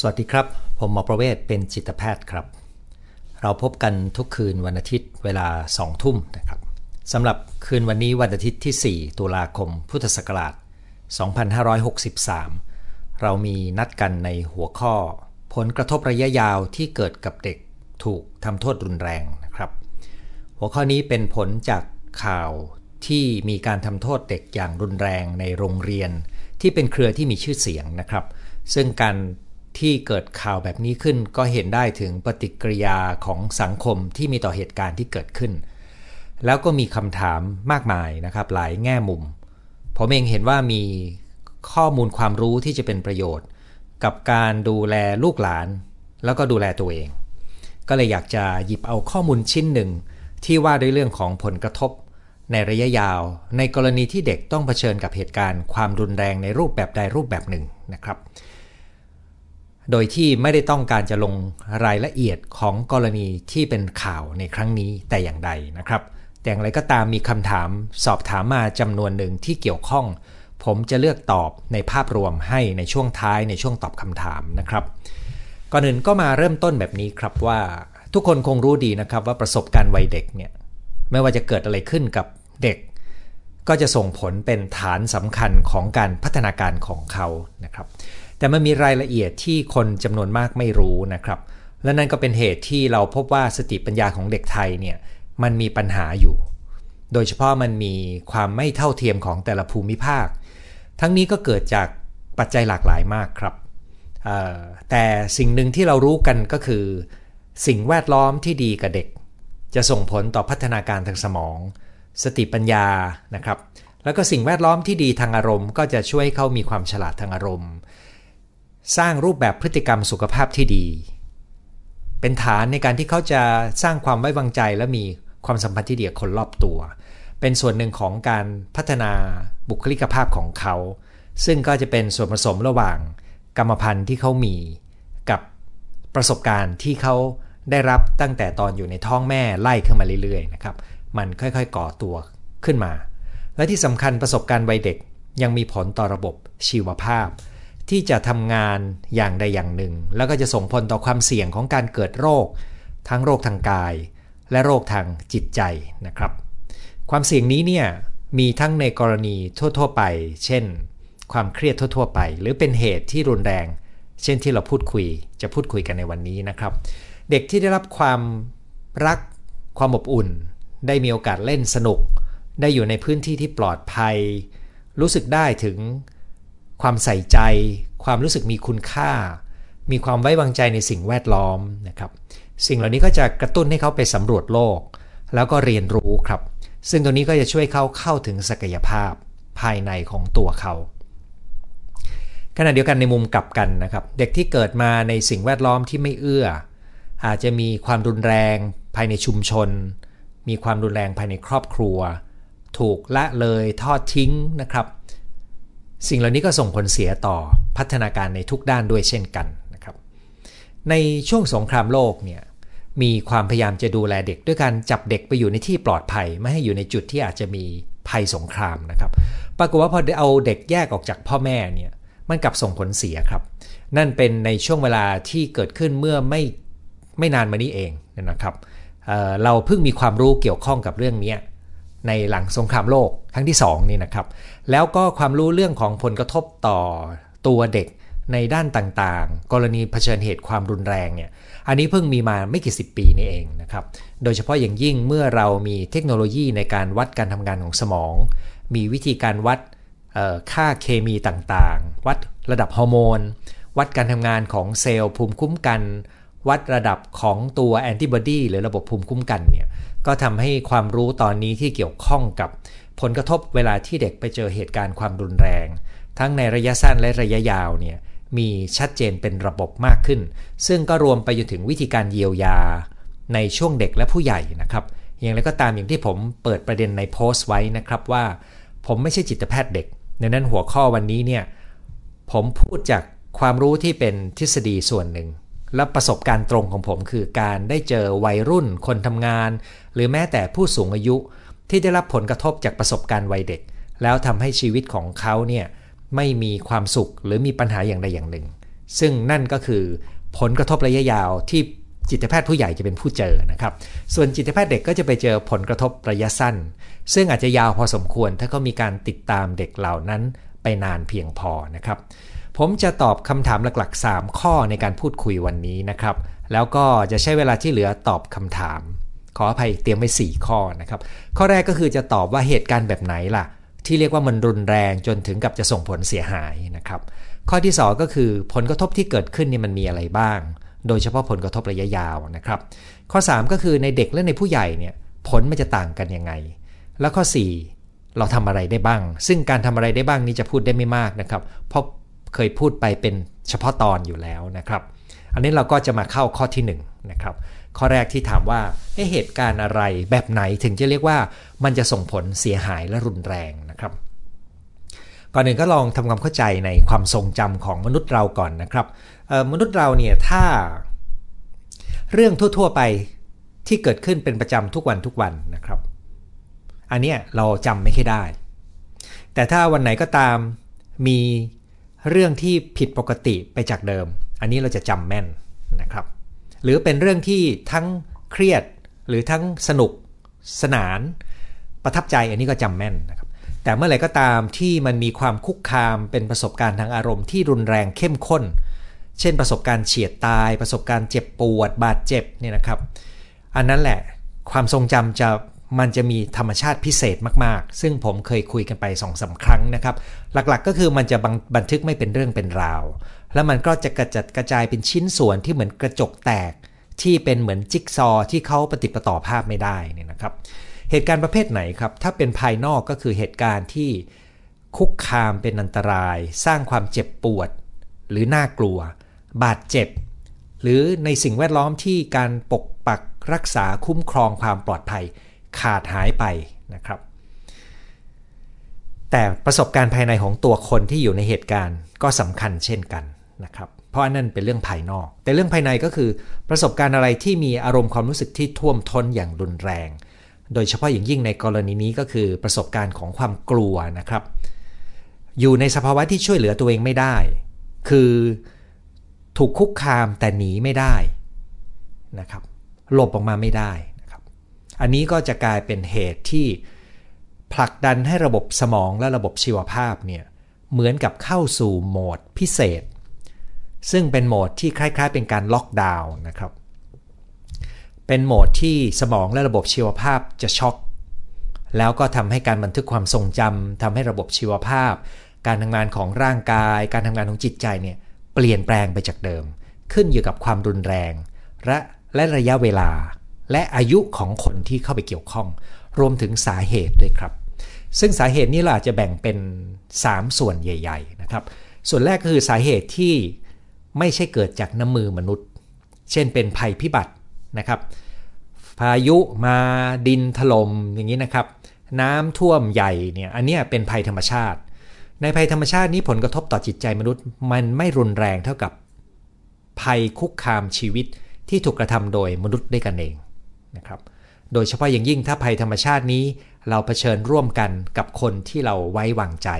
สวัสดีครับ ผมหมอประเวศเป็นจิตแพทย์ครับ เราพบกันทุกคืนวันอาทิตย์เวลา 2 ทุ่มนะครับสำหรับคืนวันนี้วันอาทิตย์ที่ 4 ตุลาคม พุทธศักราช 2563 เรามีนัดกันในหัวข้อ ผลกระทบระยะยาวที่เกิดกับเด็กถูกทำโทษรุนแรงนะครับ หัวข้อนี้เป็นผลจากข่าวที่มีการทำโทษเด็กอย่างรุนแรงในโรงเรียน ที่เป็นเครือที่มีชื่อเสียงนะครับ ซึ่งการ ที่เกิดข่าวแบบนี้ขึ้น ก็เห็นได้ถึงปฏิกิริยาของสังคมที่มีต่อเหตุการณ์ที่เกิดขึ้น แล้วก็มีคำถามมากมายนะครับหลายแง่มุม ผมเองเห็นว่ามีข้อมูลความรู้ที่จะเป็นประโยชน์ กับการดูแลลูกหลาน แล้วก็ดูแลตัวเอง ก็เลยอยากจะหยิบเอาข้อมูลชิ้นหนึ่ง ที่ว่าด้วยเรื่องของผลกระทบ ในระยะยาว ในกรณีที่เด็กต้องเผชิญกับเหตุการณ์ความรุนแรงในรูปแบบใดรูปแบบหนึ่งนะครับ โดยที่ไม่ได้ต้องการจะลงรายละเอียดของกรณีที่เป็นข่าวในครั้งนี้แต่อย่างใดนะครับ แต่อย่างไรก็ตามมีคำถามสอบถามมาจำนวนหนึ่งที่เกี่ยวข้อง ผมจะเลือกตอบในภาพรวมให้ในช่วงท้ายในช่วงตอบคำถามนะครับ ก่อนอื่นก็มาเริ่มต้นแบบนี้ครับว่า ทุกคนคงรู้ดีนะครับว่าประสบการณ์วัยเด็กเนี่ยไม่ว่าจะเกิดอะไรขึ้นกับเด็ก ก็จะส่งผลเป็นฐานสำคัญของการพัฒนาการของเขานะครับ แต่มันมีรายละเอียดที่คนจำนวนมากไม่รู้นะครับ และนั่นก็เป็นเหตุที่เราพบว่าสติปัญญาของเด็กไทยเนี่ยมันมีปัญหาอยู่ โดยเฉพาะมันมีความไม่เท่าเทียมของแต่ละภูมิภาค ทั้งนี้ก็เกิดจากปัจจัยหลากหลายมากครับ แต่สิ่งหนึ่งที่เรารู้กันก็คือ สิ่งแวดล้อมที่ดีกับเด็ก จะส่งผลต่อพัฒนาการทางสมอง สติปัญญานะครับ แล้วก็สิ่งแวดล้อมที่ดีทางอารมณ์ ก็จะช่วยให้เขามีความฉลาดทางอารมณ์ สร้างรูปแบบพฤติกรรมสุขภาพที่ดี เป็นฐานในการที่เขาจะสร้างความไว้วางใจและมีความสัมพันธ์ที่ดีกับคนรอบตัว เป็นส่วนหนึ่งของการพัฒนาบุคลิกภาพของเขา ซึ่งก็จะเป็นส่วนผสมระหว่างกรรมพันธุ์ที่เขามีกับประสบการณ์ที่เขาได้รับตั้งแต่ตอนอยู่ในท้องแม่ไล่ขึ้นมาเรื่อยๆนะครับ มันค่อยๆก่อตัวขึ้นมา และที่สำคัญประสบการณ์วัยเด็กยังมีผลต่อระบบชีวภาพ ที่จะทำงานอย่างใดอย่างหนึ่ง แล้วก็จะส่งผลต่อความเสี่ยงของการเกิดโรค ทั้งโรคทางกาย และโรคทางจิตใจนะครับ ความเสี่ยงนี้เนี่ยมีทั้งในกรณีทั่ว ๆ ไป เช่น ความเครียดทั่ว ๆ ไป หรือเป็นเหตุที่รุนแรง เช่นที่เราพูดคุยจะพูดคุยกันในวันนี้นะครับ เด็กที่ได้รับความรักความอบอุ่น ได้มีโอกาสเล่นสนุก ได้อยู่ในพื้นที่ที่ปลอดภัย รู้สึกได้ถึง ความใส่ใจ ความรู้สึกมีคุณค่า มีความไว้วางใจในสิ่งแวดล้อมนะครับ สิ่งเหล่านี้ก็จะกระตุ้นให้เขาไปสำรวจโลก แล้วก็เรียนรู้ครับ ซึ่งตรงนี้ก็จะช่วยเขาเข้าถึงศักยภาพภายในของตัวเขา ขณะเดียวกันในมุมกลับกันนะครับ เด็กที่เกิดมาในสิ่งแวดล้อมที่ไม่เอื้อ อาจจะมีความรุนแรงภายในชุมชน มีความรุนแรงภายในครอบครัว ถูกละเลยทอดทิ้งนะครับ สิ่งเหล่านี้ก็ส่งผลเสียต่อพัฒนาการในทุกด้านด้วยเช่นกันนะครับ ในช่วงสงครามโลกเนี่ยมีความพยายามจะดูแลเด็กด้วยการจับเด็กไปอยู่ในที่ปลอดภัย ไม่ให้อยู่ในจุดที่อาจจะมีภัยสงครามนะครับ ปรากฏว่าพอเอาเด็กแยกออกจากพ่อแม่เนี่ยมันกลับส่งผลเสียครับ นั่นเป็นในช่วงเวลาที่เกิดขึ้นเมื่อไม่ไม่นานมานี้เองนะครับเเราเพิ่งมีความรู้เกี่ยวข้องกับเรื่องนี้ ในหลังสงครามโลกครั้งที่2นี่นะครับ แล้วก็ความรู้เรื่องของผลกระทบต่อตัวเด็กในด้านต่างๆ กรณีเผชิญเหตุความรุนแรงเนี่ย อันนี้เพิ่งมีมาไม่กี่สิบปีนี่เองนะครับ โดยเฉพาะอย่างยิ่งเมื่อเรามีเทคโนโลยีในการวัดการทำงานของสมอง มีวิธีการวัดค่าเคมีต่างๆ วัดระดับฮอร์โมน วัดการทำงานของเซลล์ภูมิคุ้มกัน วัดระดับของตัวแอนติบอดีหรือระบบภูมิคุ้มกันเนี่ยก็ทำให้ความรู้ตอนนี้ที่เกี่ยวข้องกับผลกระทบเวลาที่เด็กไปเจอเหตุการณ์ความรุนแรง ทั้งในระยะสั้นและระยะยาวเนี่ยมีชัดเจนเป็นระบบมากขึ้น ซึ่งก็รวมไปจนถึงวิธีการเยียวยา ในช่วงเด็กและผู้ใหญ่นะครับ อย่างไรก็ตามอย่างที่ผมเปิดประเด็นในโพสต์ไว้นะครับว่า ผมไม่ใช่จิตแพทย์เด็กดังนั้นหัวข้อวันนี้เนี่ยผมพูดจากความรู้ที่เป็นทฤษฎีส่วนหนึ่ง และประสบการณ์ตรงของผมคือการได้เจอวัยรุ่นคนทำงาน หรือแม้แต่ผู้สูงอายุที่ได้รับผลกระทบจากประสบการณ์วัยเด็ก แล้วทำให้ชีวิตของเขาเนี่ยไม่มีความสุขหรือมีปัญหาอย่างใดอย่างหนึ่ง ซึ่งนั่นก็คือผลกระทบระยะยาวที่จิตแพทย์ผู้ใหญ่จะเป็นผู้เจอนะครับ ส่วนจิตแพทย์เด็กก็จะไปเจอผลกระทบระยะสั้น ซึ่งอาจจะยาวพอสมควรถ้าเขามีการติดตามเด็กเหล่านั้นไปนานเพียงพอนะครับ ผมจะตอบคำถามหลักๆ 3 ข้อในการพูดคุยวันนี้นะครับ แล้วก็จะใช้เวลาที่เหลือตอบคำถาม ขออภัยเตรียมไว้4ข้อนะครับ ข้อแรกก็คือจะตอบว่าเหตุการณ์แบบไหนล่ะ ที่เรียกว่ามันรุนแรงจนถึงกับจะส่งผลเสียหายนะครับ ข้อที่ 2 ก็คือผลกระทบที่เกิดขึ้นนี่มันมีอะไรบ้าง โดยเฉพาะผลกระทบระยะยาวนะครับ ข้อ 3 ก็คือในเด็กและในผู้ใหญ่เนี่ยผลมันจะต่างกันยังไง แล้วข้อ 4 เราทำอะไรได้บ้าง ซึ่งการทำอะไรได้บ้างนี้จะพูดได้ไม่มากนะครับ เพราะ เคยพูดไปเป็นเฉพาะตอนอยู่แล้วนะครับ อันนี้เราก็จะมาเข้าข้อที่1นนะครับ ข้อแรกที่ถามว่าเหตุการณ์อะไรแบบไหนถึงจะเรียกว่ามันจะส่งผลเสียหายและรุนแรงนะครับ ก่อนหนึ่งก็ลองทำความเข้าใจในความทรงจำของมนุษย์เราก่อนนะครับมนุษย์เราเนี่ยถ้า เรื่องทั่ว ๆ ไปที่เกิดขึ้นเป็นประจำทุกวันทุกวันนะครับ อันนี้เราจำไม่ค่อยได้ แต่ถ้าวันไหนก็ตามมี เรื่องที่ผิดปกติไปจากเดิม อันนี้เราจะจำแม่นนะครับ หรือเป็นเรื่องที่ทั้งเครียดหรือทั้งสนุกสนาน ประทับใจอันนี้ก็จำแม่นนะครับแต่เมื่อไหร่ก็ตามที่มันมีความคุกคามเป็นประสบการณ์ทางอารมณ์ที่รุนแรงเข้มข้น เช่นประสบการณ์เฉียดตาย ประสบการณ์เจ็บปวด บาดเจ็บเนี่ยนะครับ อันนั้นแหละความทรงจำจะ มันจะมีธรรมชาติพิเศษมากๆ ซึ่งผมเคยคุยกันไป2องสาครั้งนะครับ หลักๆก็คือมันจะบันทึกไม่เป็นเรื่องเป็นราว แล้วมันก็จะกระจัดกระจายเป็นชิ้นส่วนที่เหมือนกระจกแตก ที่เป็นเหมือนจิ๊กซอที่เขาปฏิปต่อภาพไม่ได้นี่นะครับ เหตุการณ์ประเภทไหนครับ ถ้าเป็นภายนอกก็คือเหตุการณ์ที่คุกคามเป็นอันตราย สร้างความเจ็บปวด หรือน่ากลัว บาดเจ็บ หรือในสิ่งแวดล้อมที่การปกปักรักษาคุ้มครองความปลอดภัย ขาดหายไปนะครับ แต่ประสบการณ์ภายในของตัวคนที่อยู่ในเหตุการณ์ก็สำคัญเช่นกันนะครับเพราะนั่นเป็นเรื่องภายนอก แต่เรื่องภายในก็คือประสบการณ์อะไรที่มีอารมณ์ความรู้สึกที่ท่วมท้นอย่างรุนแรง โดยเฉพาะอย่างยิ่งในกรณีนี้ก็คือประสบการณ์ของความกลัวนะครับ อยู่ในสภาวะที่ช่วยเหลือตัวเองไม่ได้ คือถูกคุกคามแต่หนีไม่ได้นะครับหลบออกมาไม่ได้ อันนี้ก็จะกลายเป็นเหตุที่ผลักดันให้ระบบสมองและระบบชีวภาพเนี่ยเหมือนกับเข้าสู่โหมดพิเศษ ซึ่งเป็นโหมดที่คล้ายๆ เป็นการล็อกดาวน์นะครับ เป็นโหมดที่สมองและระบบชีวภาพจะช็อกแล้วก็ทำให้การบันทึกความทรงจำทำให้ระบบชีวภาพ การทำงานของร่างกาย การทำงานของจิตใจเนี่ยเปลี่ยนแปลงไปจากเดิม ขึ้นอยู่กับความรุนแรง และและระยะเวลา และอายุของคนที่เข้าไปเกี่ยวข้อง รวมถึงสาเหตุด้วยครับ ซึ่งสาเหตุนี้เราอาจจะแบ่งเป็น 3 ส่วนใหญ่ ๆ นะครับ ส่วนแรกก็คือสาเหตุที่ไม่ใช่เกิดจากน้ำมือมนุษย์ เช่นเป็นภัยพิบัตินะครับ พายุมาดินถล่มอย่างนี้นะครับ น้ำท่วมใหญ่เนี่ยอันนี้เป็นภัยธรรมชาติ ในภัยธรรมชาตินี้ผลกระทบต่อจิตใจมนุษย์ มันไม่รุนแรงเท่ากับภัยคุกคามชีวิตที่ถูกกระทำโดยมนุษย์ด้วยกันเอง นะครับ โดยเฉพาะอย่างยิ่งถ้าภัยธรรมชาตินี้ เราเผชิญร่วมกันกับคนที่เราไว้วางใจ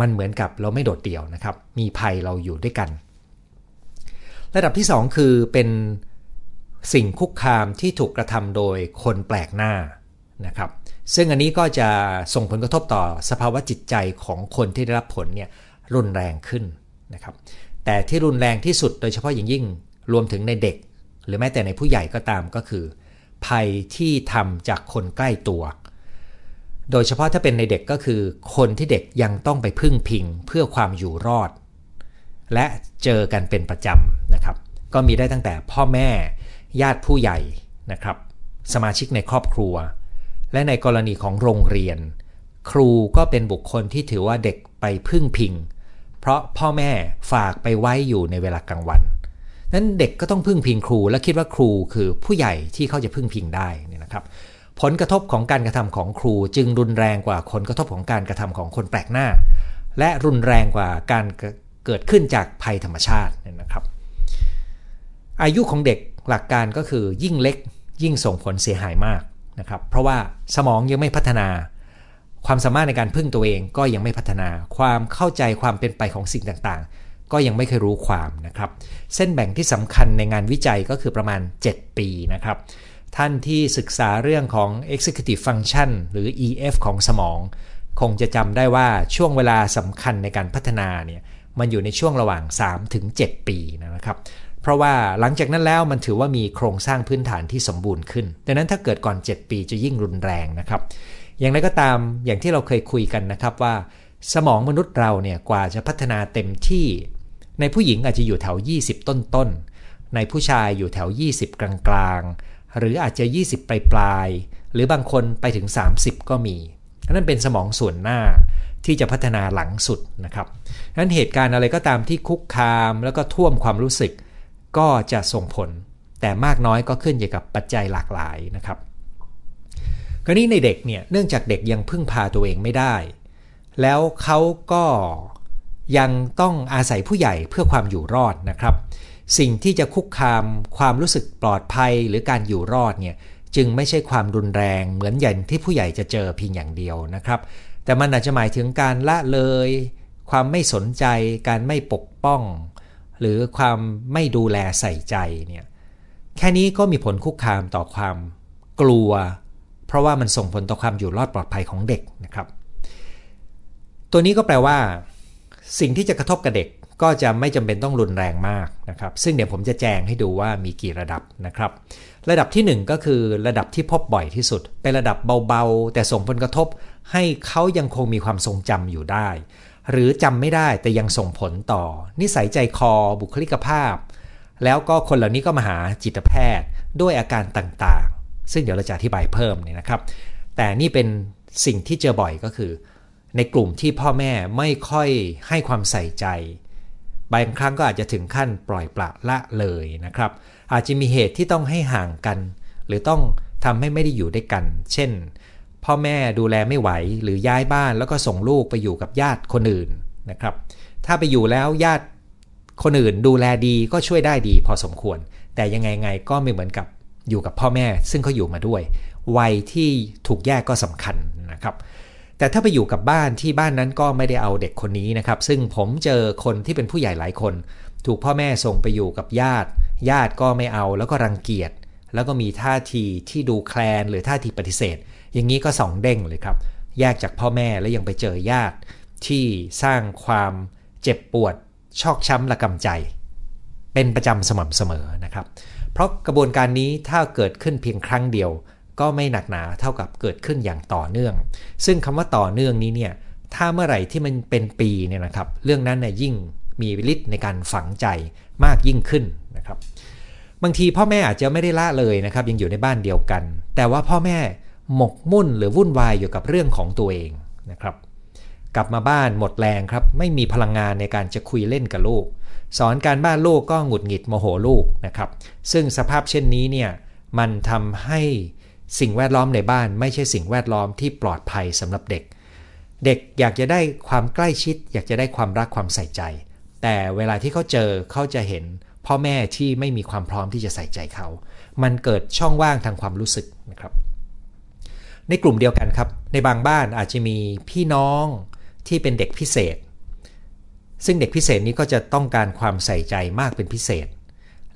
มันเหมือนกับเราไม่โดดเดี่ยวนะครับ มีภัยเราอยู่ด้วยกัน ระดับที่ 2 คือเป็นสิ่งคุกคามที่ถูกกระทำโดยคนแปลกหน้านะครับ ซึ่งอันนี้ก็จะส่งผลกระทบต่อสภาวะจิตใจของคนที่ได้รับผลเนี่ยรุนแรงขึ้นนะครับแต่ที่รุนแรงที่สุดโดยเฉพาะอย่างยิ่งรวมถึงในเด็ก หรือแม้แต่ในผู้ใหญ่ก็ตามก็คือ ภัยที่ทำจากคนใกล้ตัว โดยเฉพาะถ้าเป็นในเด็กก็คือ คนที่เด็กยังต้องไปพึ่งพิงเพื่อความอยู่รอด และเจอกันเป็นประจำนะครับ ก็มีได้ตั้งแต่พ่อแม่ ญาติผู้ใหญ่นะครับ สมาชิกในครอบครัว และในกรณีของโรงเรียน ครูก็เป็นบุคคลที่ถือว่าเด็กไปพึ่งพิง เพราะพ่อแม่ฝากไปไว้อยู่ในเวลากลางวัน นั้นเด็กก็ต้องพึ่งพิงครู และคิดว่าครูคือผู้ใหญ่ที่เขาจะพึ่งพิงได้นี่นะครับผลกระทบของการกระทำของครูจึงรุนแรงกว่าผลกระทบของการกระทำของคนแปลกหน้า และรุนแรงกว่าการเกิดขึ้นจากภัยธรรมชาตินะครับ อายุของเด็กหลักการก็คือยิ่งเล็กยิ่งส่งผลเสียหายมากนะครับ เพราะว่าสมองยังไม่พัฒนา ความสามารถในการพึ่งตัวเองก็ยังไม่พัฒนา ความเข้าใจความเป็นไปของสิ่งต่างๆ ก็ยังไม่เคยรู้ความนะครับ เส้นแบ่งที่สำคัญในงานวิจัยก็คือประมาณ 7 ปีนะครับ ท่านที่ศึกษาเรื่องของ executive function หรือ EF ของสมอง คงจะจำได้ว่าช่วงเวลาสำคัญในการพัฒนาเนี่ยมันอยู่ในช่วงระหว่าง 3-7 ปีนะครับ เพราะว่าหลังจากนั้นแล้วมันถือว่ามีโครงสร้างพื้นฐานที่สมบูรณ์ขึ้น ดังนั้นถ้าเกิดก่อน 7 ปีจะยิ่งรุนแรงนะครับ อย่างไรก็ตามอย่างที่เราเคยคุยกันนะครับว่า สมองมนุษย์เราเนี่ยกว่าจะพัฒนาเต็มที่ ในผู้หญิงอาจจะอยู่แถว 20 ต้นๆ ในผู้ชายอยู่แถว 20 กลางๆ หรืออาจจะ 20 ปลายๆหรือบางคนไปถึง 30 ก็มีนั่นเป็นสมองส่วนหน้าที่จะพัฒนาหลังสุดนะครับนั้นเหตุการณ์อะไรก็ตามที่คุกคามแล้วก็ท่วมความรู้สึก ก็จะส่งผล แต่มากน้อยก็ขึ้นอยู่กับปัจจัยหลากหลายนะครับกรณีในเด็กเนี่ยเนื่องจากเด็กยังพึ่งพาตัวเองไม่ได้ แล้วเขาก็ ยังต้องอาศัยผู้ใหญ่เพื่อความอยู่รอดนะครับ สิ่งที่จะคุกคามความรู้สึกปลอดภัยหรือการอยู่รอดเนี่ยจึงไม่ใช่ความรุนแรงเหมือนอย่างที่ผู้ใหญ่จะเจอเพียงอย่างเดียวนะครับ แต่มันอาจจะหมายถึงการละเลย ความไม่สนใจ การไม่ปกป้อง หรือความไม่ดูแลใส่ใจเนี่ยแค่นี้ก็มีผลคุกคามต่อความกลัว เพราะว่ามันส่งผลต่อความอยู่รอดปลอดภัยของเด็กนะครับ ตัวนี้ก็แปลว่า สิ่งที่จะกระทบกับเด็กก็จะไม่จำเป็นต้องรุนแรงมากนะครับ ซึ่งเดี๋ยวผมจะแจงให้ดูว่ามีกี่ระดับนะครับ ระดับที่ 1 ก็คือระดับที่พบบ่อยที่สุด เป็นระดับเบาๆ แต่ส่งผลกระทบ ให้เขายังคงมีความทรงจำอยู่ได้ หรือจำไม่ได้แต่ยังส่งผลต่อ นิสัยใจคอบุคลิกภาพ แล้วก็คนเหล่านี้ก็มาหาจิตแพทย์ด้วยอาการต่างๆ ซึ่งเดี๋ยวเราจะอธิบายเพิ่มนี่นะครับ แต่นี่เป็นสิ่งที่เจอบ่อยก็คือ ในกลุ่มที่พ่อแม่ไม่ค่อยให้ความใส่ใจ บางครั้งก็อาจจะถึงขั้นปล่อยปละละเลยนะครับ อาจจะมีเหตุที่ต้องให้ห่างกัน หรือต้องทำให้ไม่ได้อยู่ด้วยกัน เช่น พ่อแม่ดูแลไม่ไหวหรือย้ายบ้านแล้วก็ส่งลูกไปอยู่กับญาติคนอื่นนะครับ ถ้าไปอยู่แล้วญาติคนอื่นดูแลดีก็ช่วยได้ดีพอสมควร แต่ยังไงไงก็ไม่เหมือนกับอยู่กับพ่อแม่ ซึ่งเขาอยู่มาด้วย วัยที่ถูกแยกก็สำคัญนะครับ แต่ถ้าไปอยู่กับบ้านที่บ้านนั้นก็ไม่ได้เอาเด็กคนนี้นะครับ ซึ่งผมเจอคนที่เป็นผู้ใหญ่หลายคน ถูกพ่อแม่ส่งไปอยู่กับญาติ ญาติก็ไม่เอาแล้วก็รังเกียจ แล้วก็มีท่าทีที่ดูแคลนหรือท่าทีปฏิเสธ อย่างนี้ก็สองเด้งเลยครับ แยกจากพ่อแม่แล้วยังไปเจอญาติ ที่สร้างความเจ็บปวด ชอกช้ำระกำใจ เป็นประจำสม่ำเสมอนะครับ เพราะกระบวนการนี้ถ้าเกิดขึ้นเพียงครั้งเดียว ก็ไม่หนักหนาเท่ากับเกิดขึ้นอย่างต่อเนื่อง ซึ่งคำว่าต่อเนื่องนี้เนี่ยถ้าเมื่อไหร่ที่มันเป็นปีเนี่ยนะครับ เรื่องนั้นเนี่ยยิ่งมีฤทธิ์ในการฝังใจมากยิ่งขึ้นนะครับ บางทีพ่อแม่อาจจะไม่ได้ละเลยนะครับ ยังอยู่ในบ้านเดียวกัน แต่ว่าพ่อแม่หมกมุ่นหรือวุ่นวายอยู่กับเรื่องของตัวเองนะครับ กลับมาบ้านหมดแรงครับ ไม่มีพลังงานในการจะคุยเล่นกับลูก สอนการบ้านลูกก็หงุดหงิดโมโหลูกนะครับ ซึ่งสภาพเช่นนี้เนี่ยมันทำให้ สิ่งแวดล้อมในบ้านไม่ใช่สิ่งแวดล้อมที่ปลอดภัยสำหรับเด็ก เด็กอยากจะได้ความใกล้ชิด อยากจะได้ความรักความใส่ใจ แต่เวลาที่เขาเจอเขาจะเห็นพ่อแม่ที่ไม่มีความพร้อมที่จะใส่ใจเขา มันเกิดช่องว่างทางความรู้สึกนะครับ ในกลุ่มเดียวกันครับ ในบางบ้านอาจจะมีพี่น้องที่เป็นเด็กพิเศษ ซึ่งเด็กพิเศษนี้ก็จะต้องการความใส่ใจมากเป็นพิเศษ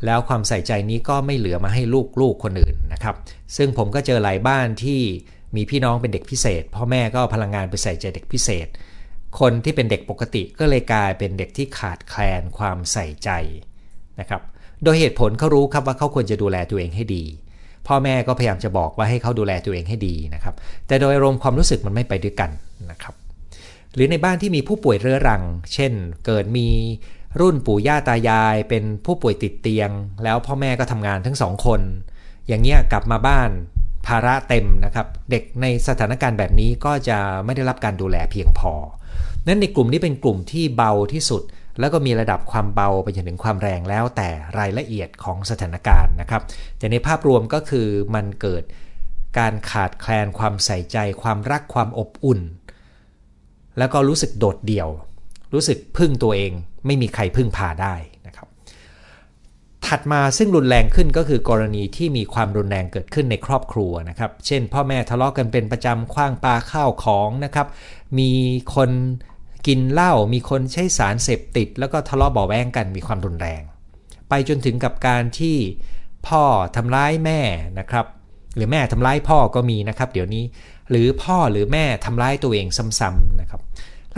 แล้วความใส่ใจนี้ก็ไม่เหลือมาให้ลูกๆคนอื่นนะครับ ซึ่งผมก็เจอหลายบ้านที่มีพี่น้องเป็นเด็กพิเศษ พ่อแม่ก็พลังงานไปใส่ใจเด็กพิเศษ คนที่เป็นเด็กปกติก็เลยกลายเป็นเด็กที่ขาดแคลนความใส่ใจนะครับ โดยเหตุผลเขารู้ครับว่าเขาควรจะดูแลตัวเองให้ดี พ่อแม่ก็พยายามจะบอกว่าให้เขาดูแลตัวเองให้ดีนะครับ แต่โดยอารมณ์ความรู้สึกมันไม่ไปด้วยกันนะครับ หรือในบ้านที่มีผู้ป่วยเรื้อรัง เช่น เกิดมี รุ่นปู่ย่าตายายเป็นผู้ป่วยติดเตียง แล้วพ่อแม่ก็ทำงานทั้งสองคน อย่างเงี้ยกลับมาบ้านภาระเต็มนะครับ เด็กในสถานการณ์แบบนี้ก็จะไม่ได้รับการดูแลเพียงพอ นั้นในกลุ่มนี้เป็นกลุ่มที่เบาที่สุด แล้วก็มีระดับความเบาไปจนถึงความแรงแล้วแต่รายละเอียดของสถานการณ์นะครับ แต่ในภาพรวมก็คือมันเกิดการขาดแคลนความใส่ใจ ความรักความอบอุ่น แล้วก็รู้สึกโดดเดี่ยว รู้สึกพึ่งตัวเอง ไม่มีใครพึ่งพาได้นะครับถัดมาซึ่งรุนแรงขึ้นก็คือกรณีที่มีความรุนแรงเกิดขึ้นในครอบครัวนะครับ เช่น พ่อแม่ทะเลาะกกันเป็นประจำคว้างปลาข้าวของนะครับ มีคนกินเหล้ามีคนใช้สารเสพติด แล้วก็ทะเลาะเบาแวงกันมีความรุนแรง ไปจนถึงกับการที่พ่อทำร้ายแม่นะครับ หรือแม่ทำร้ายพ่อก็มีนะครับ เดี๋ยวนี้หรือพ่อหรือแม่ทำร้ายตัวเองซ้ำๆนะครับ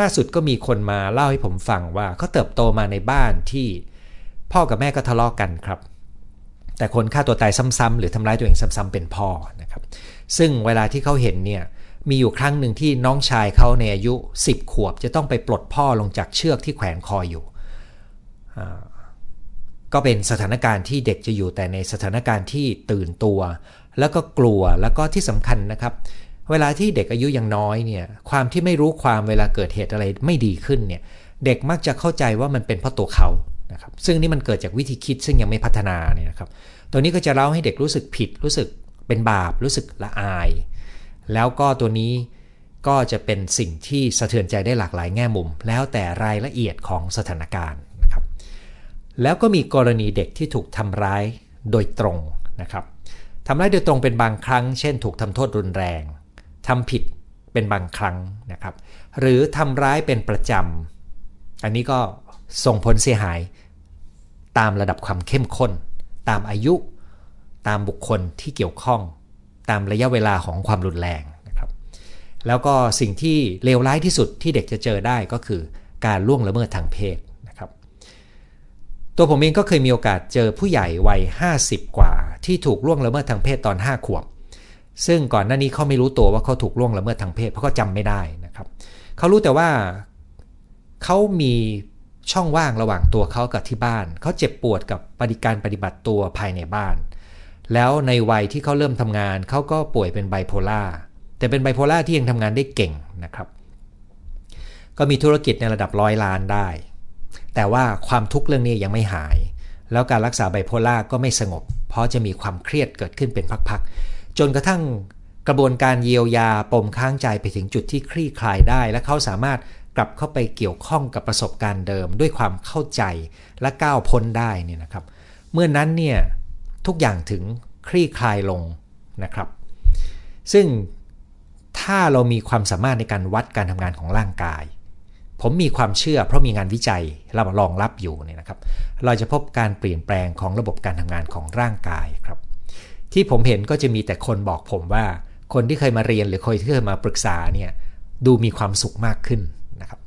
ล่าสุดก็มีคนมาเล่าให้ผมฟังว่าเขาเติบโตมาในบ้านที่พ่อกับแม่ก็ทะเลาะกกันครับ แต่คนฆ่าตัวตายซ้ำๆหรือทำร้ายตัวเองซ้ำๆเป็นพ่อนะครับ ซึ่งเวลาที่เขาเห็นเนี่ยมีอยู่ครั้งหนึ่งที่น้องชายเขาในอายุ 10 ขวบ จะต้องไปปลดพ่อลงจากเชือกที่แขวนคออยู่ ก็เป็นสถานการณ์ที่เด็กจะอยู่แต่ในสถานการณ์ที่ตื่นตัว แล้วก็กลัวแล้วก็ที่สำคัญนะครับ เวลาที่เด็กอายุยังน้อยเนี่ยความที่ไม่รู้ความเวลาเกิดเหตุอะไรไม่ดีขึ้นเนี่ยเด็กมักจะเข้าใจว่ามันเป็นเพราะตัวเขานะครับซึ่งนี่มันเกิดจากวิธีคิดซึ่งยังไม่พัฒนาเนี่ยนะครับตัวนี้ก็จะเล่าให้เด็กรู้สึกผิด รู้สึกเป็นบาป รู้สึกละอาย แล้วก็ตัวนี้ก็จะเป็นสิ่งที่สะเทือนใจได้หลากหลายแง่มุม แล้วแต่รายละเอียดของสถานการณ์นะครับแล้วก็มีกรณีเด็กที่ถูกทำร้ายโดยตรงนะครับทำร้ายโดยตรงเป็นบางครั้ง เช่น ถูกทำโทษรุนแรง ทำผิดเป็นบางครั้งนะครับ หรือทำร้ายเป็นประจำ อันนี้ก็ส่งผลเสียหายตามระดับความเข้มข้น ตามอายุ ตามบุคคลที่เกี่ยวข้อง ตามระยะเวลาของความรุนแรงนะครับ แล้วก็สิ่งที่เลวร้ายที่สุดที่เด็กจะเจอได้ก็คือการล่วงละเมิดทางเพศนะครับ ตัวผมเองก็เคยมีโอกาสเจอผู้ใหญ่วัย 50 กว่า ที่ถูกล่วงละเมิดทางเพศตอน 5 ขวบ ซึ่งก่อนหน้านี้เขาไม่รู้ตัวว่าเขาถูกล่วงละเมิดทางเพศเพราะเขาจำไม่ได้นะครับเขารู้แต่ว่าเขามีช่องว่างระหว่างตัวเขากับที่บ้าน เขาเจ็บปวดกับปฏิการปฏิบัติตัวภายในบ้าน แล้วในวัยที่เขาเริ่มทำงานเขาก็ป่วยเป็นไบโพล่าแต่เป็นไบโพล่าที่ยังทำงานได้เก่งนะครับ ก็มีธุรกิจในระดับร้อยล้านได้ แต่ว่าความทุกข์เรื่องนี้ยังไม่หาย แล้วการรักษาไบโพล่าก็ไม่สงบ เพราะจะมีความเครียดเกิดขึ้นเป็นพักๆ จนกระทั่งกระบวนการเยียวยาปมค้างใจไปถึงจุดที่คลี่คลายได้ และเขาสามารถกลับเข้าไปเกี่ยวข้องกับประสบการณ์เดิม ด้วยความเข้าใจและก้าวพ้นได้เนี่ยนะครับ เมื่อนนั้นเนี่ยทุกอย่างถึงคลี่คลายลงนะครับ ซึ่งถ้าเรามีความสามารถในการวัดการทำงานของร่างกาย ผมมีความเชื่อเพราะมีงานวิจัยเรารองรับอยู่เนี่ยนะครับ เราจะพบการเปลี่ยนแปลงของระบบการทำงานของร่างกายครับ ที่ผมเห็นก็จะมีแต่คนบอกผมว่า คนที่เคยมาเรียนหรือคนที่เคยมาปรึกษาเนี่ยดูมีความสุขมากขึ้นนะครับ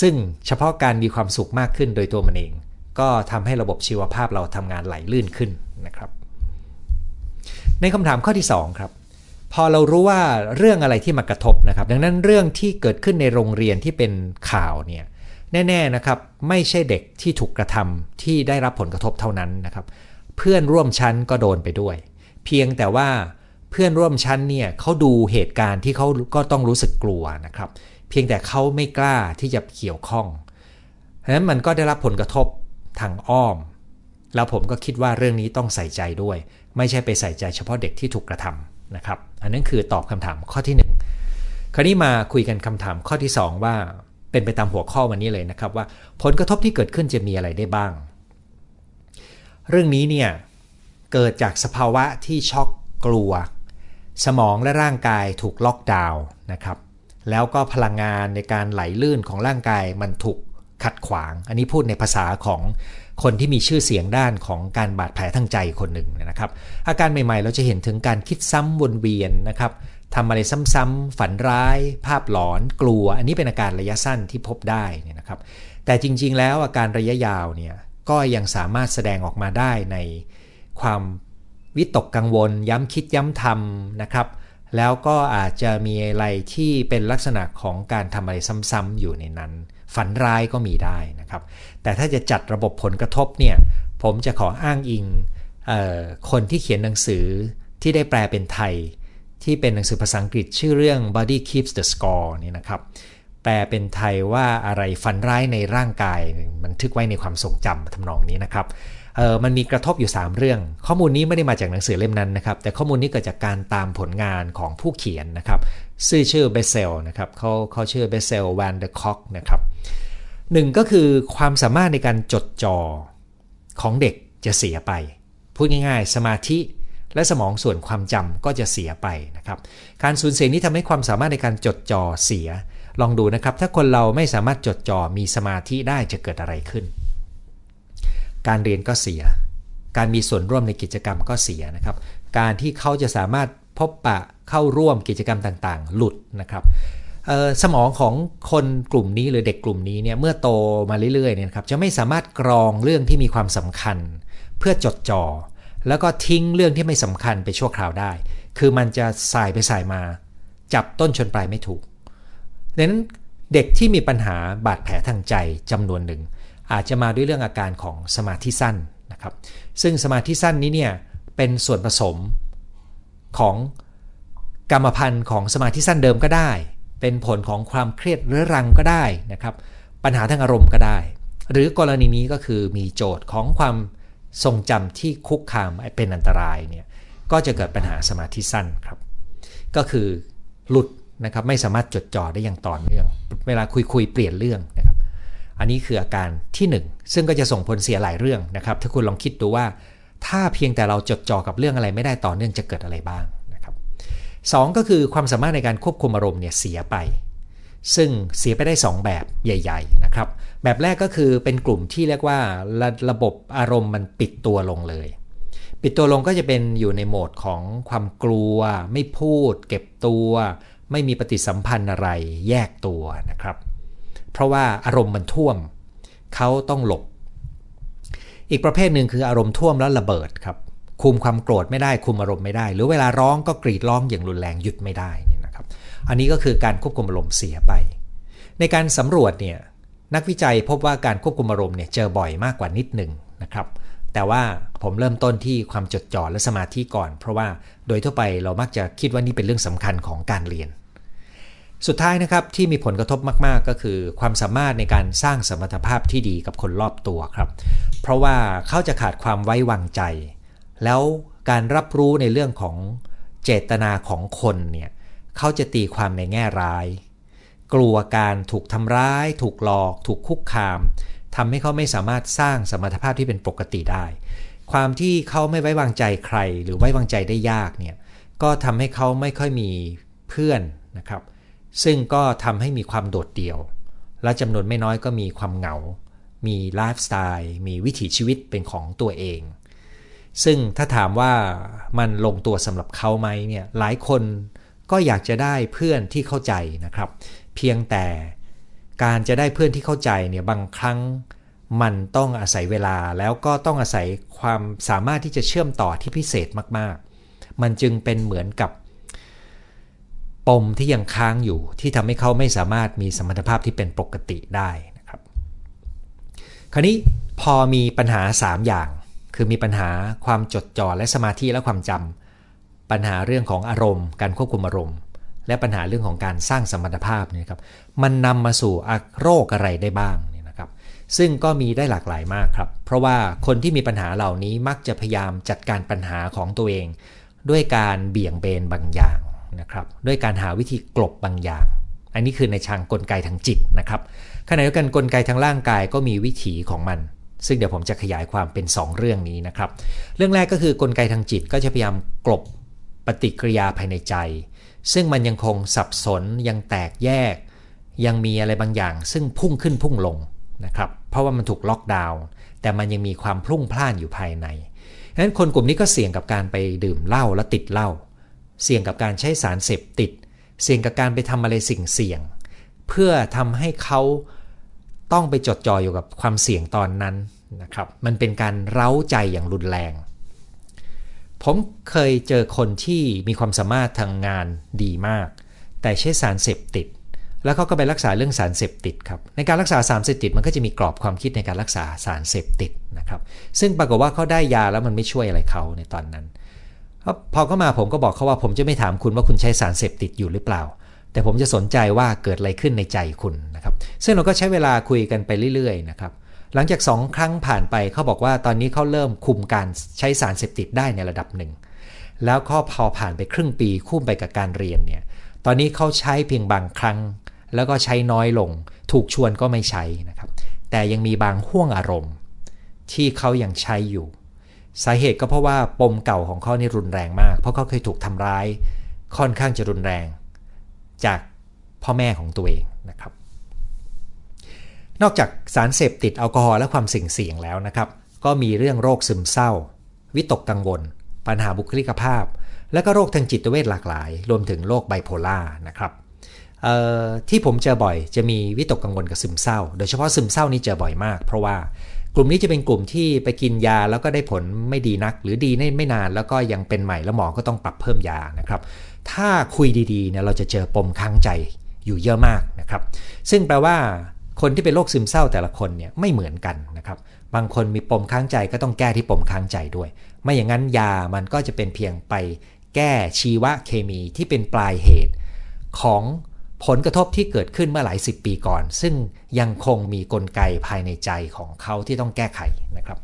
ซึ่งเฉพาะการมีความสุขมากขึ้นโดยตัวมันเอง ก็ทำให้ระบบชีวภาพเราทำงานไหลลื่นขึ้นนะครับ ในคำถามข้อที่ 2 ครับ พอเรารู้ว่าเรื่องอะไรที่มากระทบนะครับ ดังนั้นเรื่องที่เกิดขึ้นในโรงเรียนที่เป็นข่าวเนี่ยแน่ๆนะครับไม่ใช่เด็กที่ถูกกระทำที่ได้รับผลกระทบเท่านั้นนะครับ เพื่อนร่วมชั้นก็โดนไปด้วย เพียงแต่ว่าเพื่อนร่วมชั้นเนี่ยเขาดูเหตุการณ์ที่เขาก็ต้องรู้สึกกลัวนะครับ เพียงแต่เขาไม่กล้าที่จะเกี่ยวข้องเพราะฉะนั้นมันก็ได้รับผลกระทบทางอ้อม แล้วผมก็คิดว่าเรื่องนี้ต้องใส่ใจด้วย ไม่ใช่ไปใส่ใจเฉพาะเด็กที่ถูกกระทำนะครับ อันนั้นคือตอบคำถามข้อที่ 1 คราวนี้มาคุยกันคำถามข้อที่ 2 ว่าเป็นไปตามหัวข้อวันนี้เลยนะครับว่าผลกระทบที่เกิดขึ้นจะมีอะไรได้บ้าง เรื่องนี้เนี่ย เกิดจากสภาวะที่ช็อกกลัว สมองและร่างกายถูกล็อกดาวน์นะครับ แล้วก็พลังงานในการไหลลื่นของร่างกายมันถูกขัดขวาง อันนี้พูดในภาษาของคนที่มีชื่อเสียงด้านของการบาดแผลทางใจคนหนึ่งนะครับ อาการใหม่ๆ เราจะเห็นถึงการคิดซ้ำวนเวียนนะครับทำอะไรซ้ำๆฝันร้าย ภาพหลอนกลัว อันนี้เป็นอาการระยะสั้นที่พบได้นี่นะครับ แต่จริงๆ แล้วอาการระยะยาวเนี่ยก็ยังสามารถแสดงออกมาได้ใน ความวิตกกังวล ย้ำคิดย้ำทำนะครับ แล้วก็อาจจะมีอะไรที่เป็นลักษณะของการทำอะไรซ้ำๆอยู่ในนั้น ฝันร้ายก็มีได้นะครับ แต่ถ้าจะจัดระบบผลกระทบเนี่ยผมจะขออ้างอิงคนที่เขียนหนังสือที่ได้แปลเป็นไทย ที่เป็นหนังสือภาษาอังกฤษชื่อเรื่อง Body Keeps the Score นี่นะครับ แปลเป็นไทยว่าอะไรฝันร้ายในร่างกายมันทึกไว้ในความทรงจำทำนองนี้นะครับ เออมันมีกระทบอยู่ 3 เรื่อง ข้อมูลนี้ไม่ได้มาจากหนังสือเล่มนั้นนะครับ แต่ข้อมูลนี้เกิดจากการตามผลงานของผู้เขียนนะครับชื่อชื่อเบเซลนะครับเขาเขาชื่อเบเซลแวนเดอร์คอกนะครับหนึ่งก็คือความสามารถในการจดจ่อของเด็กจะเสียไป พูดง่ายๆ สมาธิและสมองส่วนความจำก็จะเสียไปนะครับ การสูญเสียนี้ทำให้ความสามารถในการจดจ่อเสีย ลองดูนะครับ ถ้าคนเราไม่สามารถจดจ่อมีสมาธิได้จะเกิดอะไรขึ้น การเรียนก็เสีย การมีส่วนร่วมในกิจกรรมก็เสียนะครับ การที่เขาจะสามารถพบปะเข้าร่วมกิจกรรมต่างๆ หลุดนะครับสมองของคนกลุ่มนี้หรือเด็กกลุ่มนี้เนี่ยเมื่อโตมาเรื่อยๆเนี่ยครับจะไม่สามารถกรองเรื่องที่มีความสำคัญ เพื่อจดจอ่อแล้วก็ทิ้งเรื่องที่ไม่สำคัญไปชั่วคราวได้ คือมันจะสายไปสายมา จับต้นชนปลายไม่ถูกดังนั้นเด็กที่มีปัญหาบาดแผลทางใจจำนวนหนึ่ง อาจจะมาด้วยเรื่องอาการของสมาธิสั้นนะครับ ซึ่งสมาธิสั้นนี้เนี่ยเป็นส่วนผสมของกรรมพันธุ์ของสมาธิสั้นเดิมก็ได้ เป็นผลของความเครียดเรื้อรังก็ได้นะครับ ปัญหาทางอารมณ์ก็ได้ หรือกรณีนี้ก็คือมีโจทย์ของความทรงจำที่คุกคามเป็นอันตรายเนี่ยก็จะเกิดปัญหาสมาธิสั้นครับ ก็คือหลุดนะครับไม่สามารถจดจ่อได้อย่างต่อเนื่อง เวลาคุยคุยเปลี่ยนเรื่องนะครับ อันนี้คืออาการที่ 1 ซึ่งก็จะส่งผลเสียหลายเรื่องนะครับ ถ้าคุณลองคิดดูว่า ถ้าเพียงแต่เราจดจ่อกับเรื่องอะไรไม่ได้ต่อเนื่องจะเกิดอะไรบ้างนะครับสก็คือความสามารถในการควบคุมอารมณ์เนี่ยเสียไป ซึ่งเสียไปได้ 2 แบบใหญ่ๆนะครับ แบบแรกก็คือเป็นกลุ่มที่เรียกว่าระระบบอารมณ์มันปิดตัวลงเลย ปิดตัวลงก็จะเป็นอยู่ในโหมดของความกลัว ไม่พูด เก็บตัว ไม่มีปฏิสัมพันธ์อะไร แยกตัวนะครับ เพราะว่าอารมณ์มันท่วม เขาต้องหลบ อีกประเภทหนึ่งคืออารมณ์ท่วมแล้วระเบิดครับ คุมความโกรธไม่ได้คุมอารมณ์ไม่ได้ หรือเวลาร้องก็กรีดร้องอย่างรุนแรงหยุดไม่ได้นี่นะครับ อันนี้ก็คือการควบคุมอารมณ์เสียไป ในการสำรวจเนี่ยนักวิจัยพบว่าการควบคุมอารมณ์เนี่ยเจอบ่อยมากกว่านิดหนึ่งนะครับแต่ว่าผมเริ่มต้นที่ความจดจ่อและสมาธิก่อน เพราะว่าโดยทั่วไปเรามักจะคิดว่านี่เป็นเรื่องสำคัญของการเรียน สุดท้ายนะครับที่มีผลกระทบมาก ๆ ก็คือ ความสามารถในการสร้างสมรรถภาพที่ดีกับคนรอบตัวครับ เพราะว่าเขาจะขาดความไว้วางใจ แล้วการรับรู้ในเรื่องของเจตนาของคนเนี่ยเขาจะตีความในแง่ร้าย กลัวการถูกทำร้าย ถูกหลอก ถูกคุกคามทำให้เขาไม่สามารถสร้างสมรรถภาพที่เป็นปกติได้ ความที่เขาไม่ไว้วางใจใคร หรือไว้วางใจได้ยากเนี่ยก็ทำให้เขาไม่ค่อยมีเพื่อนนะครับ ซึ่งก็ทำให้มีความโดดเดี่ยว และจำนวนไม่น้อยก็มีความเหงา มีไลฟ์สไตล์มีวิถีชีวิตเป็นของตัวเอง ซึ่งถ้าถามว่ามันลงตัวสำหรับเขาไหมเนี่ยหลายคนก็อยากจะได้เพื่อนที่เข้าใจนะครับ เพียงแต่การจะได้เพื่อนที่เข้าใจเนี่ยบางครั้งมันต้องอาศัยเวลาแล้วก็ต้องอาศัยความสามารถที่จะเชื่อมต่อที่พิเศษมาก ๆ มันจึงเป็นเหมือนกับ ปมที่ยังค้างอยู่ที่ทำให้เขาไม่สามารถมีสมรรถภาพที่เป็นปกติได้นะครับ คราวนี้พอมีปัญหา 3 อย่าง คือมีปัญหาความจดจ่อและสมาธิและความจำปัญหาเรื่องของอารมณ์ การควบคุมอารมณ์ และปัญหาเรื่องของการสร้างสมรรถภาพนี่ครับมันนำมาสู่โรคอะไรได้บ้างเนี่ยนะครับ ซึ่งก็มีได้หลากหลายมากครับ เพราะว่าคนที่มีปัญหาเหล่านี้มักจะพยายามจัดการปัญหาของตัวเอง ด้วยการเบี่ยงเบนบางอย่าง นะครับด้วยการหาวิธีกลบบางอย่าง อันนี้คือในทางกลไกทางจิตนะครับขณะเดียวกันกลไกทางร่างกายก็มีวิถีของมัน ซึ่งเดี๋ยวผมจะขยายความเป็น 2 เรื่องนี้นะครับ เรื่องแรกก็คือกลไกทางจิตก็จะพยายามกลบปฏิกิริยาภายในใจ ซึ่งมันยังคงสับสนยังแตกแยก ยังมีอะไรบางอย่าง ซึ่งพุ่งขึ้นพุ่งลงนะครับเพราะว่ามันถูกล็อกดาวน์แต่มันยังมีความพลุ่งพล่านอยู่ภายในดังนั้นคนกลุ่มนี้ก็เสี่ยงกับการไปดื่มเหล้าและติดเหล้า เสี่ยงกับการใช้สารเสพติด เสี่ยงกับการไปทำอะไรสิ่งเสี่ยง เพื่อทำให้เขาต้องไปจดจ่ออยู่กับความเสี่ยงตอนนั้นนะครับ มันเป็นการเร้าใจอย่างรุนแรง ผมเคยเจอคนที่มีความสามารถทางงานดีมาก แต่ใช้สารเสพติด แล้วเขาก็ไปรักษาเรื่องสารเสพติดครับ ในการรักษาสารเสพติดมันก็จะมีกรอบความคิดในการรักษาสารเสพติดนะครับ ซึ่งปรากฏว่าเขาได้ยาแล้วมันไม่ช่วยอะไรเขาในตอนนั้น พอเขามาผมก็บอกเขาว่าผมจะไม่ถามคุณว่าคุณใช้สารเสพติดอยู่หรือเปล่า แต่ผมจะสนใจว่าเกิดอะไรขึ้นในใจคุณนะครับ ซึ่งเราก็ใช้เวลาคุยกันไปเรื่อยๆนะครับหลังจาก 2 ครั้งผ่านไปเขาบอกว่าตอนนี้เขาเริ่มคุมการใช้สารเสพติดได้ในระดับหนึ่ง แล้วก็พอผ่านไปครึ่งปีคู่ไปกับการเรียนเนี่ยตอนนี้เขาใช้เพียงบางครั้ง แล้วก็ใช้น้อยลง ถูกชวนก็ไม่ใช้นะครับ แต่ยังมีบางห่วงอารมณ์ ที่เขายังใช้อยู่ สาเหตุก็เพราะว่าปมเก่าของเขานี่รุนแรงมาก เพราะเขาเคยถูกทำร้าย ค่อนข้างจะรุนแรง จากพ่อแม่ของตัวเองนะครับ นอกจากสารเสพติดแอลกอฮอล์และความเสี่ยงแล้วนะครับ ก็มีเรื่องโรคซึมเศร้า วิตกกังวล ปัญหาบุคลิกภาพ และก็โรคทางจิตเวชหลากหลาย รวมถึงโรคไบโพล่านะครับที่ผมเจอบ่อยจะมีวิตกกังวลกับซึมเศร้า โดยเฉพาะซึมเศร้านี่เจอบ่อยมาก เพราะว่า กลุ่มนี้จะเป็นกลุ่มที่ไปกินยาแล้วก็ได้ผลไม่ดีนัก หรือดีไม่นานแล้วก็ยังเป็นใหม่แล้วหมอก็ต้องปรับเพิ่มยานะครับ ถ้าคุยดีๆเนี่ยเราจะเจอปมค้างใจอยู่เยอะมากนะครับ ซึ่งแปลว่าคนที่เป็นโรคซึมเศร้าแต่ละคนเนี่ยไม่เหมือนกันนะครับ บางคนมีปมค้างใจก็ต้องแก้ที่ปมค้างใจด้วย ไม่อย่างนั้นยามันก็จะเป็นเพียงไปแก้ชีวเคมีที่เป็นปลายเหตุของ ผลกระทบที่เกิดขึ้นเมื่อหลายสิบปีก่อน ซึ่งยังคงมีกลไกภายในใจของเขาที่ต้องแก้ไขนะครับ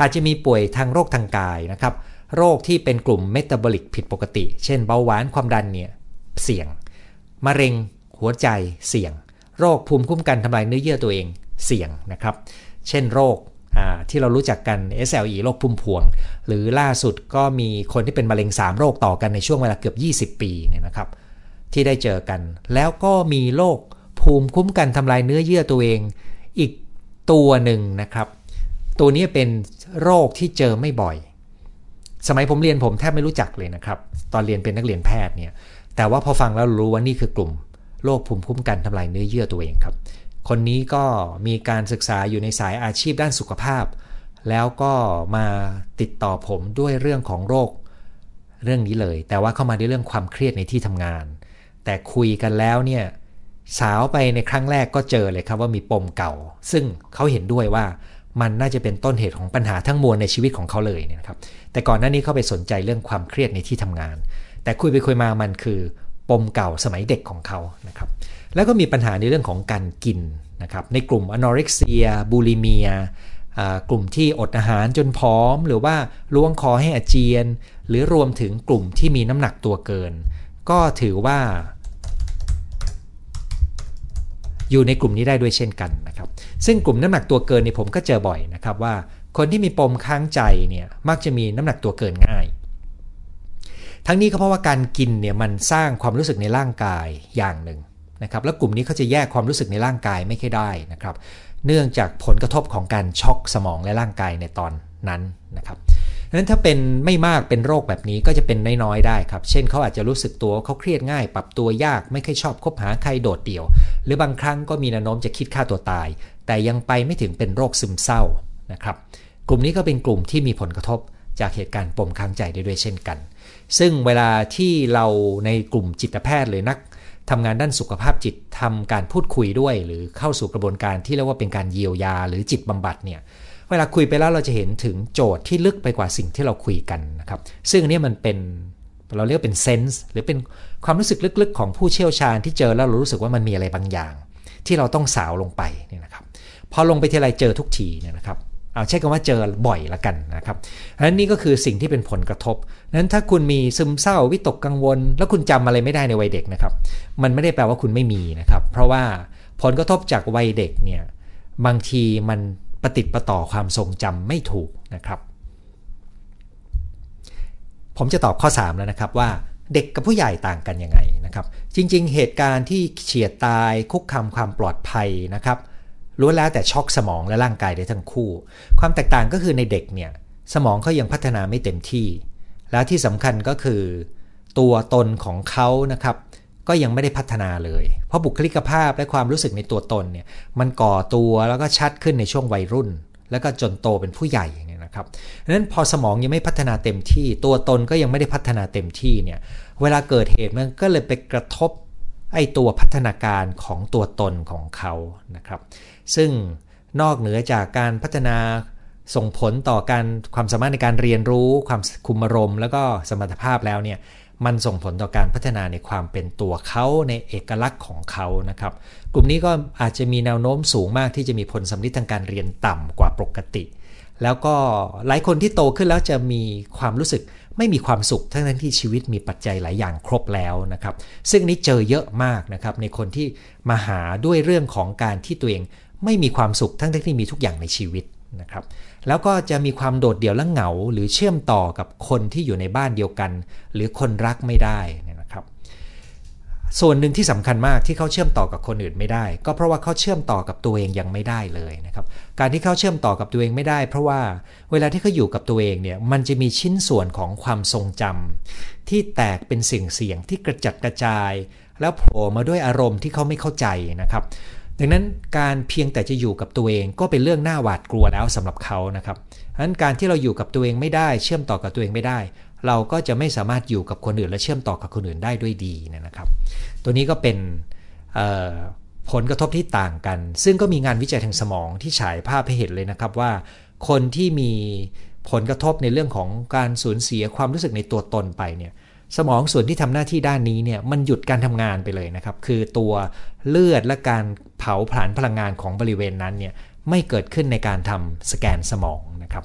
อาจจะมีป่วยทางโรคทางกายนะครับ โรคที่เป็นกลุ่มเมตาบอลิกผิดปกติ เช่นเบาหวานความดันเนี่ยเสี่ยง มะเร็ง หัวใจเสี่ยง โรคภูมิคุ้มกันทำลายเนื้อเยื่อตัวเองเสี่ยงนะครับ เช่นโรคที่เรารู้จักกัน SLE โรคพุ่มพวง หรือล่าสุดก็มีคนที่เป็นมะเร็ง 3 โรคต่อกันในช่วงเวลาเกือบ 20 ปีเนี่ยนะครับ ที่ได้เจอกัน แล้วก็มีโรคภูมิคุ้มกันทำลายเนื้อเยื่อตัวเอง อีกตัวหนึ่งนะครับ ตัวนี้เป็นโรคที่เจอไม่บ่อย สมัยผมเรียนผมแทบไม่รู้จักเลยนะครับ ตอนเรียนเป็นนักเรียนแพทย์เนี่ยแต่ว่าพอฟังแล้วรู้ว่านี่คือกลุ่มโรคภูมิคุ้มกันทำลายเนื้อเยื่อตัวเองครับ คนนี้ก็มีการศึกษาอยู่ในสายอาชีพด้านสุขภาพ แล้วก็มาติดต่อผมด้วยเรื่องของโรคเรื่องนี้เลย แต่ว่าเข้ามาด้วยเรื่องความเครียดในที่ทำงาน แต่คุยกันแล้วเนี่ยสาวไปในครั้งแรกก็เจอเลยครับว่ามีปมเก่า ซึ่งเขาเห็นด้วยว่ามันน่าจะเป็นต้นเหตุของปัญหาทั้งมวลในชีวิตของเขาเลยเนี่ยครับ แต่ก่อนหน้านี้เขาไปสนใจเรื่องความเครียดในที่ทำงาน แต่คุยไปคุยมามันคือ ปมเก่าสมัยเด็กของเขานะครับ แล้วก็มีปัญหาในเรื่องของการกินนะครับ ในกลุ่มอนอริกเซียบูลิเมียกลุ่มที่อดอาหารจนผอม หรือว่าล้วงคอให้อาเจียน หรือรวมถึงกลุ่มที่มีน้ำหนักตัวเกิน ก็ถือว่า อยู่ในกลุ่มนี้ได้ด้วยเช่นกันนะครับ ซึ่งกลุ่มน้ำหนักตัวเกินเนี่ผมก็เจอบ่อยนะครับว่า คนที่มีปมค้างใจเนี่ยมักจะมีน้ำหนักตัวเกินง่าย ทั้งนี้ก็เพราะว่าการกินเนี่ยมันสร้างความรู้สึกในร่างกายอย่างหนึ่งนะครับแล้วกลุ่มนี้เขาจะแยกความรู้สึกในร่างกายไม่ค่อยได้นะครับ เนื่องจากผลกระทบของการช็อกสมองและร่างกายในตอนนั้นนะครับ นั้นถ้าเป็นไม่มากเป็นโรคแบบนี้ก็จะเป็นน้อยๆได้ครับ เช่นเขาอาจจะรู้สึกตัวเขาเครียดง่าย ปรับตัวยากไม่ค่อยชอบคบหาใครโดดเดี่ยว หรือบางครั้งก็มีแนวโน้มจะคิดฆ่าตัวตาย แต่ยังไปไม่ถึงเป็นโรคซึมเศร้านะครับ กลุ่มนี้ก็เป็นกลุ่มที่มีผลกระทบจากเหตุการณ์ปมค้างใจได้ด้วยเช่นกัน ซึ่งเวลาที่เราในกลุ่มจิตแพทย์หรือนักทำงานด้านสุขภาพจิตทำการพูดคุยด้วย หรือเข้าสู่กระบวนการที่เรียกว่าเป็นการเยียวยา หรือจิตบำบัดเนี่ย เวลาคุยไปแล้วเราจะเห็นถึงโจทย์ที่ลึกไปกว่าสิ่งที่เราคุยกันนะครับ ซึ่งอันนี้มันเป็นเราเรียกเป็นเซนส์หรือเป็นความรู้สึกลึกๆ ของผู้เชี่ยวชาญที่เจอแล้วเรารู้สึกว่ามันมีอะไรบางอย่าง ที่เราต้องสาวลงไปเนี่ยนะครับ พอลงไปทีไรเจอทุกทีเนี่ยนะครับเอาใช้คำว่าเจอบ่อยละกันนะครับอันนี้ก็คือสิ่งที่เป็นผลกระทบ นั้นถ้าคุณมีซึมเศร้าวิตกกังวล แล้วคุณจำอะไรไม่ได้ในวัยเด็กนะครับ มันไม่ได้แปลว่าคุณไม่มีนะครับ เพราะว่าผลกระทบจากวัยเด็กเนี่ยบางทีมัน ปฏิติประต่อความทรงจำไม่ถูกนะครับ ผมจะตอบข้อ 3 แล้วนะครับว่าเด็กกับผู้ใหญ่ต่างกันยังไงนะครับ จริง ๆ เหตุการณ์ที่เฉียดตายคุกคามความปลอดภัยนะครับล้วนแล้วแต่ช็อกสมองและร่างกายได้ทั้งคู่ ความแตกต่างก็คือในเด็กเนี่ยสมองเขายังพัฒนาไม่เต็มที่ แล้วที่สำคัญก็คือ ตัวตนของเขานะครับ ก็ยังไม่ได้พัฒนาเลย เพราะบุคลิกภาพและความรู้สึกในตัวตนเนี่ยมันก่อตัวแล้วก็ชัดขึ้นในช่วงวัยรุ่น แล้วก็จนโตเป็นผู้ใหญ่เนี่ยนะครับดังนั้นพอสมองยังไม่พัฒนาเต็มที่ ตัวตนก็ยังไม่ได้พัฒนาเต็มที่เนี่ยเวลาเกิดเหตุมันก็เลยไปกระทบไอ้ตัวพัฒนาการของตัวตนของเขานะครับ ซึ่งนอกเหนือจากการพัฒนาส่งผลต่อการความสามารถในการเรียนรู้ ความคุมอารมณ์ แล้วก็สมรรถภาพแล้วเนี่ย มันส่งผลต่อการพัฒนาในความเป็นตัวเขาในเอกลักษณ์ของเขานะครับ กลุ่มนี้ก็อาจจะมีแนวโน้มสูงมากที่จะมีผลสำลิดทางการเรียนต่ำกว่าปกติ แล้วก็หลายคนที่โตขึ้นแล้วจะมีความรู้สึกไม่มีความสุขทั้งนั้นที่ชีวิตมีปัจจัยหลายอย่างครบแล้วนะครับ ซึ่งนี้เจอเยอะมากนะครับในคนที่มาหาด้วยเรื่องของการที่ตัวเองไม่มีความสุขทั้งที่มีทุกอย่างในชีวิตนะครับ แล้วก็จะมีความโดดเดี่ยวและเหงา หรือเชื่อมต่อกับคนที่อยู่ในบ้านเดียวกัน หรือคนรักไม่ได้นะครับ ส่วนหนึ่งที่สำคัญมากที่เขาเชื่อมต่อกับคนอื่นไม่ได้ ก็เพราะว่าเขาเชื่อมต่อกับตัวเองยังไม่ได้เลยนะครับ การที่เขาเชื่อมต่อกับตัวเองไม่ได้ เพราะว่าเวลาที่เขาอยู่กับตัวเองเนี่ยมันจะมีชิ้นส่วนของความทรงจำที่แตกเป็นสิ่งเสียงที่กระจัดกระจาย แล้วโผล่มาด้วยอารมณ์ที่เขาไม่เข้าใจนะครับ ดังนั้นการเพียงแต่จะอยู่กับตัวเองก็เป็นเรื่องน่าหวาดกลัวแล้วสำหรับเขานะครับดังนั้นการที่เราอยู่กับตัวเองไม่ได้เชื่อมต่อกับตัวเองไม่ได้ เราก็จะไม่สามารถอยู่กับคนอื่น และเชื่อมต่อกับคนอื่นได้ด้วยดีนะครับ ตัวนี้ก็เป็นผลกระทบที่ต่างกัน ซึ่งก็มีงานวิจัยทางสมองที่ฉายภาพให้เห็นเลยนะครับว่า คนที่มีผลกระทบในเรื่องของการสูญเสียความรู้สึกในตัวตนไปเนี่ย สมองส่วนที่ทำหน้าที่ด้านนี้เนี่ยมันหยุดการทำงานไปเลยนะครับ คือตัวเลือดและการเผาผลาญพลังงานของบริเวณนั้นเนี่ยไม่เกิดขึ้นในการทำสแกนสมองนะครับ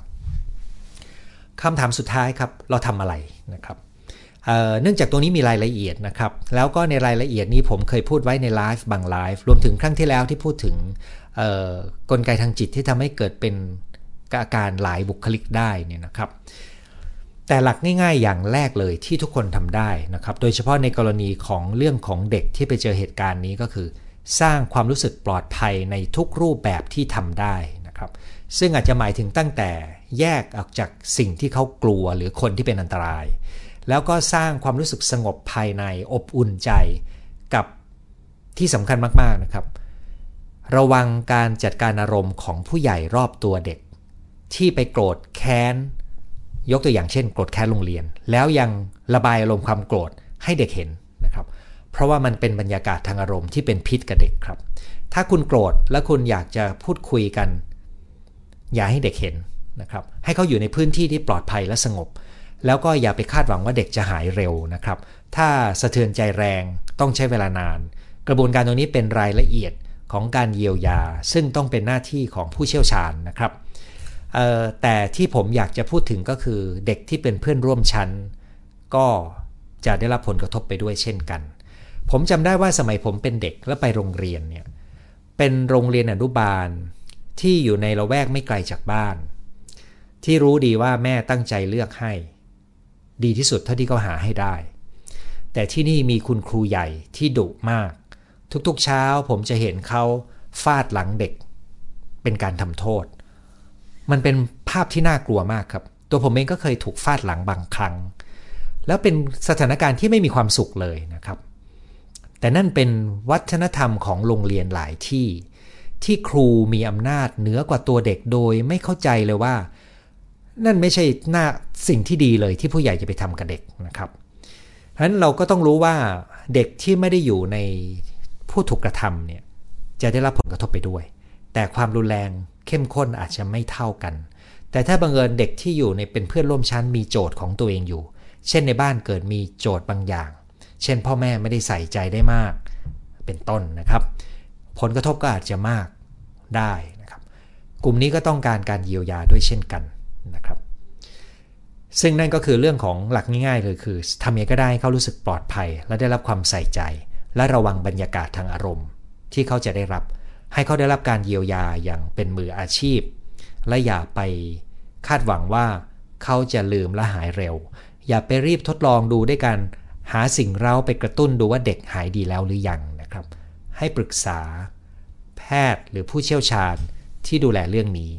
คำถามสุดท้ายครับเราทำอะไรนะครับเเนื่องจากตัวนี้มีรายละเอียดนะครับ แล้วก็ในรายละเอียดนี้ผมเคยพูดไว้ในไลฟ์บางไลฟ์รวมถึงครั้งที่แล้วที่พูดถึงกลไกทางจิตที่ทำให้เกิดเป็นอาการหลายบุคลิกได้เนี่ยนะครับ แต่หลักง่ายๆ อย่างแรกเลยที่ทุกคนทำได้นะครับ โดยเฉพาะในกรณีของเรื่องของเด็กที่ไปเจอเหตุการณ์นี้ก็คือ สร้างความรู้สึกปลอดภัยในทุกรูปแบบที่ทำได้นะครับ ซึ่งอาจจะหมายถึงตั้งแต่แยกออกจากสิ่งที่เขากลัวหรือคนที่เป็นอันตราย แล้วก็สร้างความรู้สึกสงบภายในอบอุ่นใจกับที่สำคัญมากๆนะครับ ระวังการจัดการอารมณ์ของผู้ใหญ่รอบตัวเด็ก ที่ไปโกรธแค้น ยกตัวอย่างเช่นโกรธแค้นโรงเรียน แล้วยังระบายอารมณ์ความโกรธให้เด็กเห็นนะครับ เพราะว่ามันเป็นบรรยากาศทางอารมณ์ที่เป็นพิษกับเด็กครับ ถ้าคุณโกรธและคุณอยากจะพูดคุยกัน อย่าให้เด็กเห็นนะครับ ให้เขาอยู่ในพื้นที่ที่ปลอดภัยและสงบ แล้วก็อย่าไปคาดหวังว่าเด็กจะหายเร็วนะครับ ถ้าสะเทือนใจแรงต้องใช้เวลานาน กระบวนการตรงนี้เป็นรายละเอียดของการเยียวยา ซึ่งต้องเป็นหน้าที่ของผู้เชี่ยวชาญนะครับ แต่ที่ผมอยากจะพูดถึงก็คือเด็กที่เป็นเพื่อนร่วมชั้น ก็จะได้รับผลกระทบไปด้วยเช่นกัน ผมจำได้ว่าสมัยผมเป็นเด็กแล้วไปโรงเรียนเนี่ยเป็นโรงเรียนอนุบาลที่อยู่ในละแวกไม่ไกลจากบ้าน ที่รู้ดีว่าแม่ตั้งใจเลือกให้ ดีที่สุดเท่าที่เขาหาให้ได้ แต่ที่นี่มีคุณครูใหญ่ที่ดุมาก ทุกๆเช้าผมจะเห็นเขาฟาดหลังเด็ก เป็นการทำโทษ มันเป็นภาพที่น่ากลัวมากครับ ตัวผมเองก็เคยถูกฟาดหลังบางครั้ง แล้วเป็นสถานการณ์ที่ไม่มีความสุขเลยนะครับ แต่นั่นเป็นวัฒนธรรมของโรงเรียนหลายที่ ที่ครูมีอำนาจเหนือกว่าตัวเด็กโดยไม่เข้าใจเลยว่า นั่นไม่ใช่หน้าสิ่งที่ดีเลยที่ผู้ใหญ่จะไปทำกับเด็กนะครับฉะนั้นเราก็ต้องรู้ว่าเด็กที่ไม่ได้อยู่ในผู้ถูกกระทำเนี่ยจะได้รับผลกระทบไปด้วย แต่ความรุนแรง เข้มข้นอาจจะไม่เท่ากัน แต่ถ้าบังเอิญเด็กที่อยู่ในเป็นเพื่อนร่วมชั้นมีโจทย์ของตัวเองอยู่ เช่นในบ้านเกิดมีโจทย์บางอย่าง เช่น พ่อแม่ไม่ได้ใส่ใจได้มาก เป็นต้นนะครับ ผลกระทบก็อาจจะมากได้นะครับ กลุ่มนี้ก็ต้องการการเยียวยาด้วยเช่นกันนะครับ ซึ่งนั่นก็คือเรื่องของหลักง่ายๆเลยคือทำยังไงก็ได้เขารู้สึกปลอดภัย และได้รับความใส่ใจ และระวังบรรยากาศทางอารมณ์ที่เขาจะได้รับ ให้เขาได้รับการเยียวยาอย่างเป็นมืออาชีพ และอย่าไปคาดหวังว่าเขาจะลืมและหายเร็ว อย่าไปรีบทดลองดูด้วยกันหาสิ่งเร้าไปกระตุ้นดูว่าเด็กหายดีแล้วหรือยังนะครับ ให้ปรึกษา แพทย์หรือผู้เชี่ยวชาญที่ดูแลเรื่องนี้